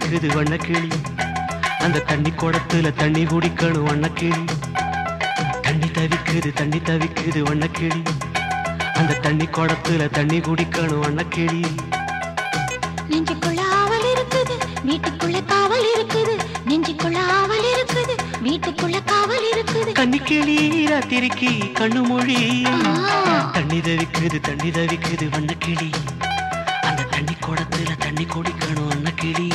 அடிக்குது வண்ணக்கிளி. அந்த தண்ணி குடத்துல தண்ணி குடிக்கணும் வண்ணக்கிளி. தண்ணி தவிக்குது தண்ணி தவிக்குது வண்ணக்கிளி. அந்த தண்ணி குடத்துல தண்ணி குடிக்கணும் வண்ணக்கிளி. நெஞ்சுக்குள்ள ஆவல் இருக்குது வீட்டுக்குள்ள காவல் இருக்குது. நெஞ்சுக்குள்ள ஆவல் இருக்குது வீட்டுக்குள்ள காவல் இருக்குது. கண்ணிக்கிளி ராத்திரிக்கு கண்ணு மொழி. தண்ணி தவிக்குது தண்ணி தவிக்குது வண்ணக்கிளி. அந்த தண்ணி குடத்துல தண்ணி குடிக்கணும் வண்ணக்கிளி.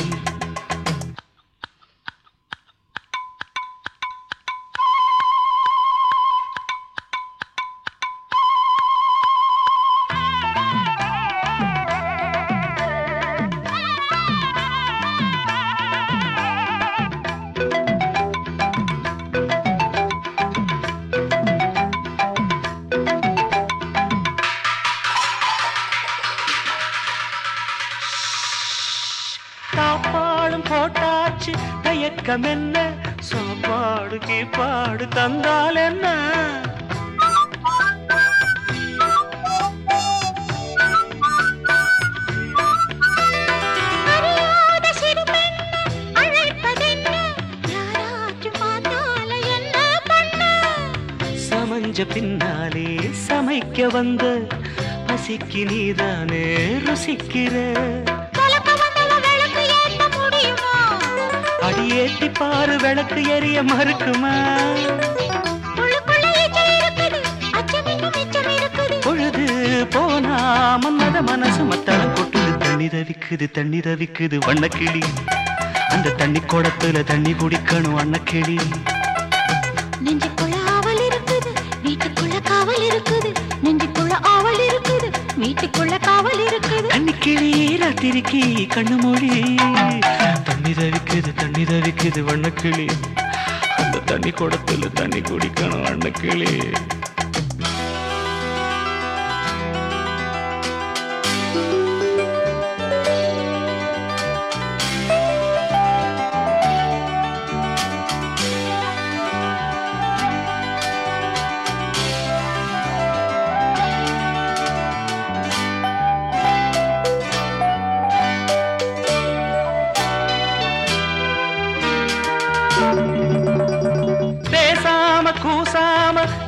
மயக்கம் என்ன சாப்பாடு கீப்பாடு தந்தால் என்ன? சமஞ்ச பின்னாலே சமைக்க வந்த பசிக்கு நீதானே ருசிக்கிற? அடியேத்தி பாரு விளக்கு எரிய மறுக்குமா? பொழுது போனா மன்னத மனசு மத்தளம் கொட்டுது தண்ணி தவிக்குது தண்ணி தவிக்குது வண்ணக்கிளி. அந்த தண்ணி குடத்துல தண்ணி குடிக்கணும் வண்ணக்கிளி. நெஞ்சுக்குள்ள ஆவல் இருக்குது வீட்டுக்குள்ள காவல் இருக்குது நெஞ்சுக்குள்ள ஆவல் இருக்குது வீட்டுக்குள்ள காவல் இருக்குது. கண்ணிக்கிளி ராத்திரிக்கு கண்ணு மொழி தண்ணி தவிக்குது தண்ணி தவிக்குது வண்ணக்கிளி. அந்த தண்ணி குடத்துல தண்ணி குடிக்கணும் வண்ணக்கிளி.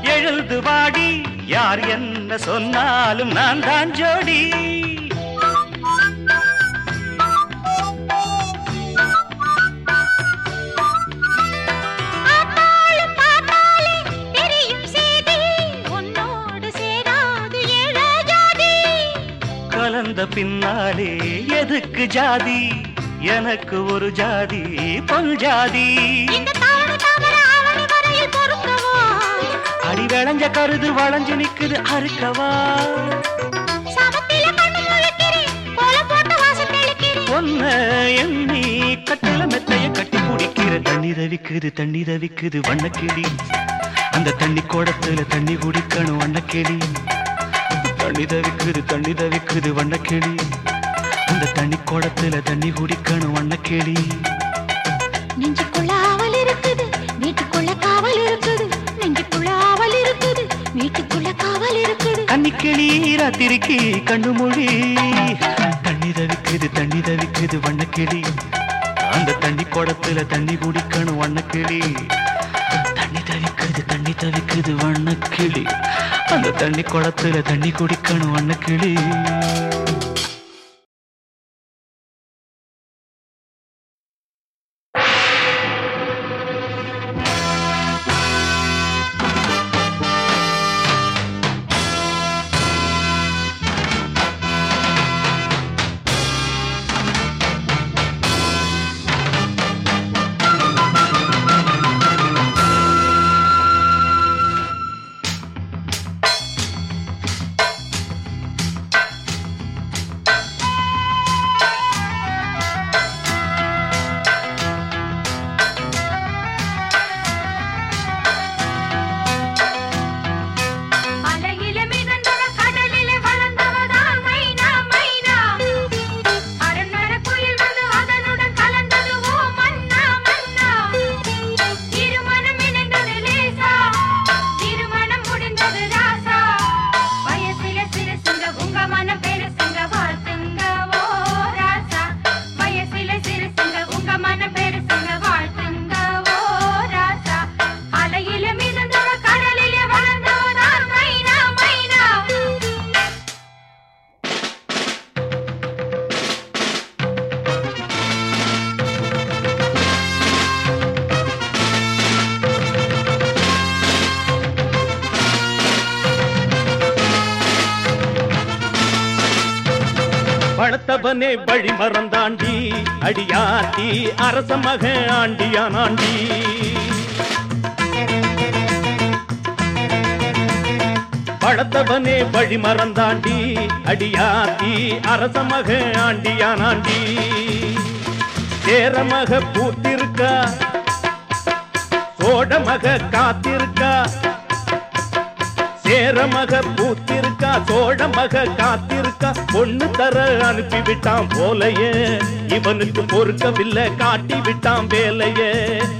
எழுந்து வாடி. யார் என்ன சொன்னாலும் நான் தான் ஜோடி கலந்த பின்னாலே எதுக்கு ஜாதி? எனக்கு ஒரு ஜாதி பொன் ஜாதி. விளைஞ்ச கருது வளைஞ்சு நிக்குது அறுக்கவா? எண்ணி கட்டில மெத்தைய கட்டி குடிக்கிற தண்ணி தவிக்குது தண்ணி தவிக்குது வண்ணக்கிளி. அந்த தண்ணி குடத்துல தண்ணி குடிக்கணும் வண்ணக்கிளி. தண்ணி தவிக்குது தண்ணி தவிக்குது வண்ணக்கிளி. அந்த தண்ணி குடத்துல தண்ணி குடிக்கணும் வண்ணக்கிளி. நெஞ்சுக்குள்ள கன்னிக்கிளி ராத்திரிக்கு கண்ணு மொழி தண்ணி தவிக்குது தண்ணி தவிக்குது வண்ணக்கிளி. அந்த தண்ணி குடத்துல தண்ணி குடிக்கணும் வண்ணக்கிளி. தண்ணி தவிக்குது தண்ணி தவிக்குது வண்ணக்கிளி. அந்த தண்ணி குடத்துல தண்ணி குடிக்கணும் வண்ணக்கிளி. பழி மறந்தாண்டி அடியாத்தி அரச மக ஆண்டியானாண்டி. பழத்தவனே வழி மறந்தாண்டி அடியாத்தி அரச மக ஆண்டியானாண்டி. சேரமக பூத்திருக்கா சோடமக காத்திருக்கா பேரமக பூத்திருக்கா சோழமக காத்திருக்கா பொண்ணு தர அனுப்பி விட்டான் போலையே. இவனுக்கு பொறுக்கவில்லை காட்டி விட்டான் வேலையே.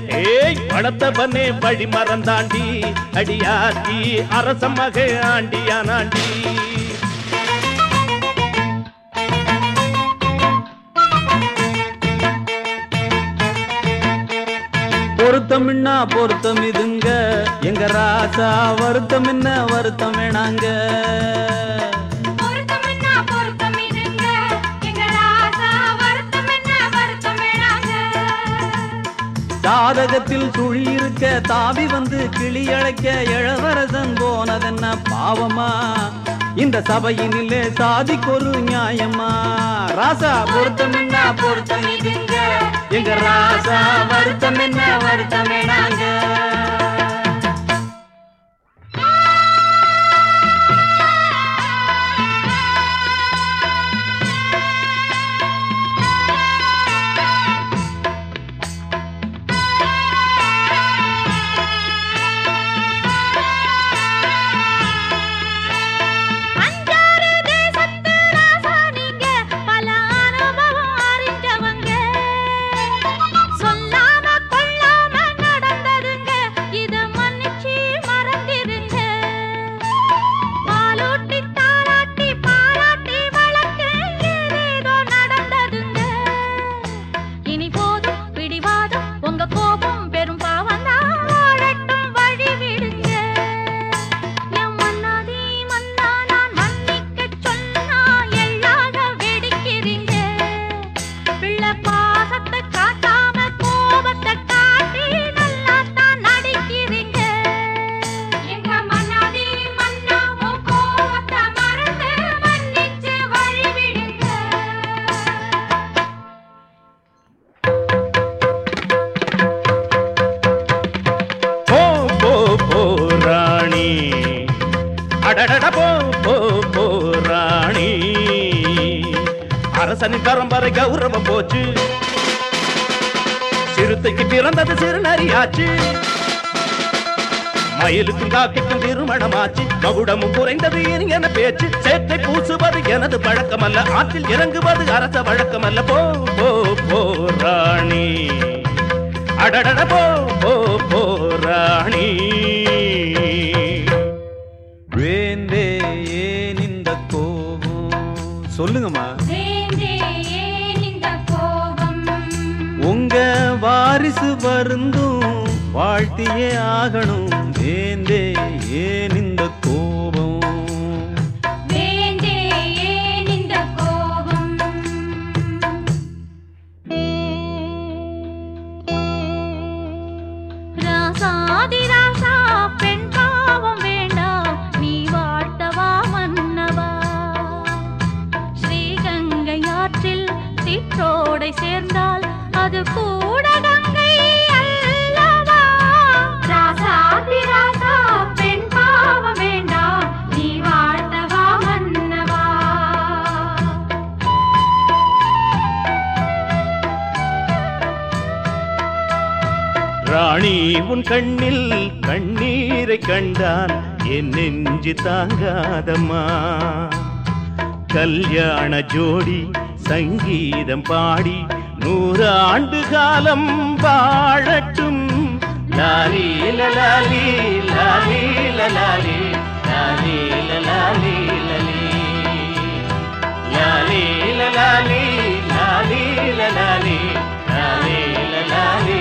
ஏய் படத்தவனே வழி மறந்தாண்டி. அடியாத்தி அரச மக ஆண்டியானாண்டி. பொருத்தம் என்ன பொருத்தம் இதுங்க. எங்க ராசா வருத்தம் என்ன வருத்தம் வேணாங்க. ஜாதகத்தில் சுழியிருக்க தாவி வந்து கிளி அழைக்க இளவரசன் போனதென்ன பாவமா? இந்த சபையினிலே சாதிக்கொரு நியாயமா? ராசா பொருத்தம் என்ன? பொருத்தம் இதுங்க. எங்க ராசா வருத்தம் என்ன? வருத்தம் வேணாங்க. அரசனின் பரம்பரை கௌரவம் போச்சு. சிறுத்தைக்கு பிறந்தது சிறுநரியாச்சு. மயிலுக்கும் காக்கைக்கும் திருமணமாச்சு. மகுடமும் குறைந்தது இனி என பேச்சு. சேற்றை பூசுவது எனது பழக்கமல்ல. ஆற்றில் இறங்குவது அரச வழக்கமல்ல. போ போ போ ராணி. அடடட போ போ போ ராணி. வேந்தே ஏன் இந்த கோபம்? சொல்லுங்கம்மா. வருந்தும் வாழ்த்தியே ஆகணும் வேந்தே. கண்ணில் கண்ணீரை கண்டான் என் நெஞ்சு தாங்காதம்மா. கல்யாண ஜோடி சங்கீதம் பாடி நூறு ஆண்டு காலம் வாழட்டும். லாலி லலாலி லாலி லலாலி லாலி லலாலி லலி லாலி. லலாலி லாலி லலாலி லாலி லலாலி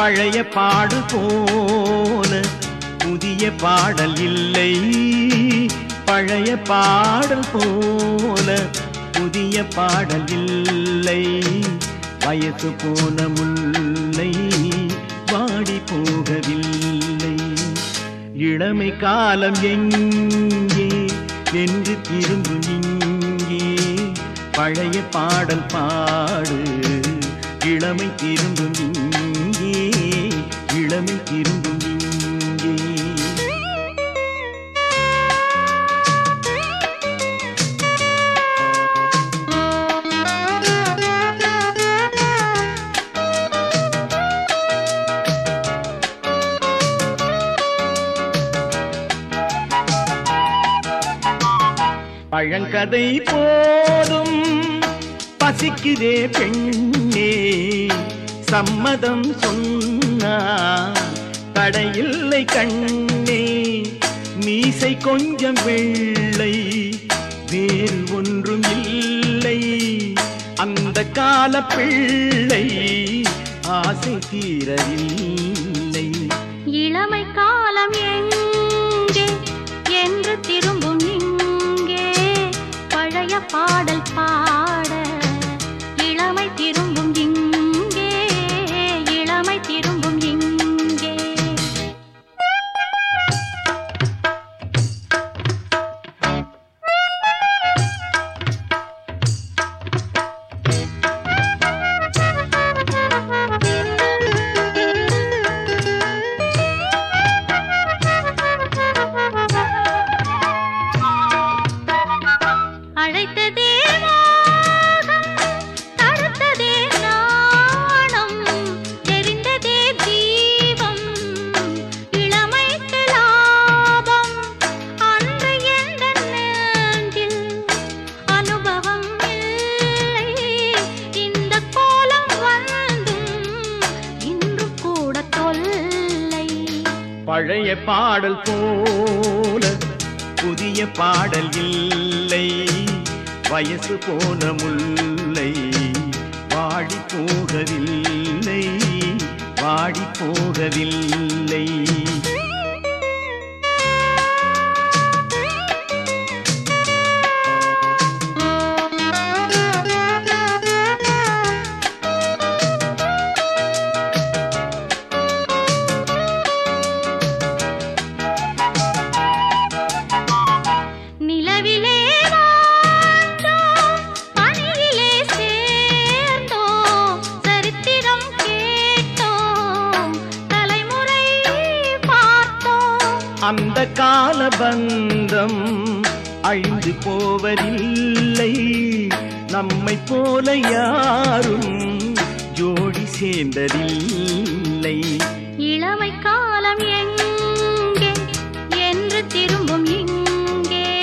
பழைய பாடு போல. புதிய பாடல் இல்லை பழைய பாடல் போல. புதிய பாடல் இல்லை வயசு போன முல்லை வாடி போகவில்லை. இளமை காலம் எங்கே என்று திரும்பு இங்கே. பழைய பாடல் பாடு இளமை திரும்பும் இங்கே. இளமை இங்கே பழங்கதை போதும் பசிக்குதே பெண்ணே சம்மதம் சொன்னா தடையில்லை கண்ணே. மீசை கொஞ்சம் வெள்ளை. வேறு ஒன்றும் இல்லை. அந்த கால பிள்ளை ஆசை தீரவில்லை. இளமை காலம் எங்கே பழைய பாடல் போல. புதிய பாடல் இல்லை. வயசு போன முல்லை. வாடி போகவில்லை. வாடி போகவில்லை. கால பந்தம் அழிந்து போவதில்லை. நம்மை போல யாரும் ஜோடி சேர்ந்ததில்லை. இளமை காலம் எங்கே? என்று திரும்பும் இங்கே.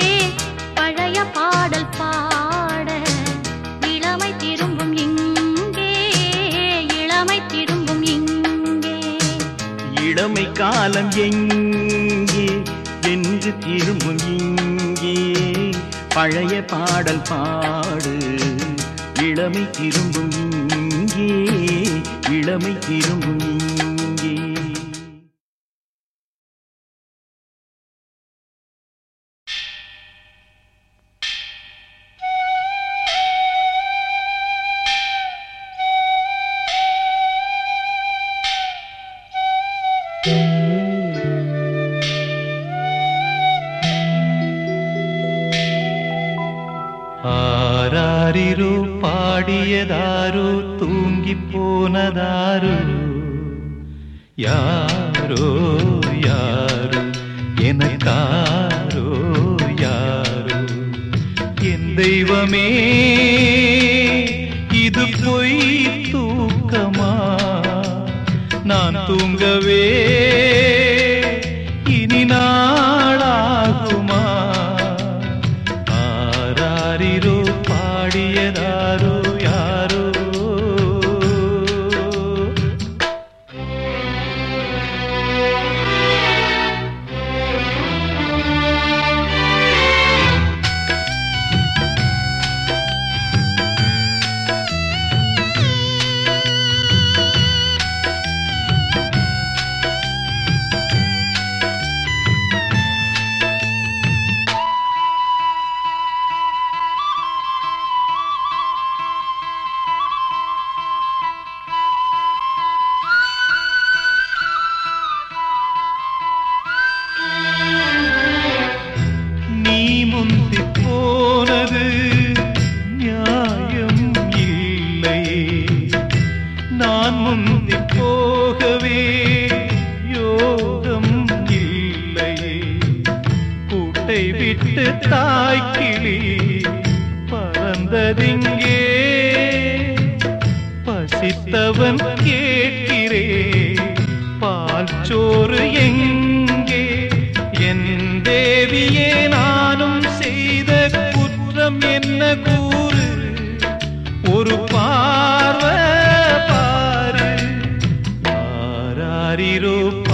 பழைய பாடல் பாட இளமை திரும்பும் இங்கே. இளமை திரும்பும் இங்கே. இளமை காலம் எங்கே? என்று திரும்பும் இங்கே. பழைய பாடல் பாடு. இளமை திரும்பும் இங்கே. இளமை திரும்பும் இங்கே நான் தூங்கவே তোমারই রূপ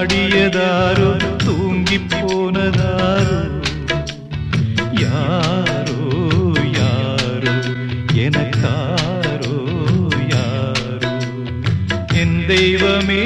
ஆடியதாரோ தூங்கி போனதாரோ யாரோ யாரோ எனக்காரோ யாரோ என் தெய்வமே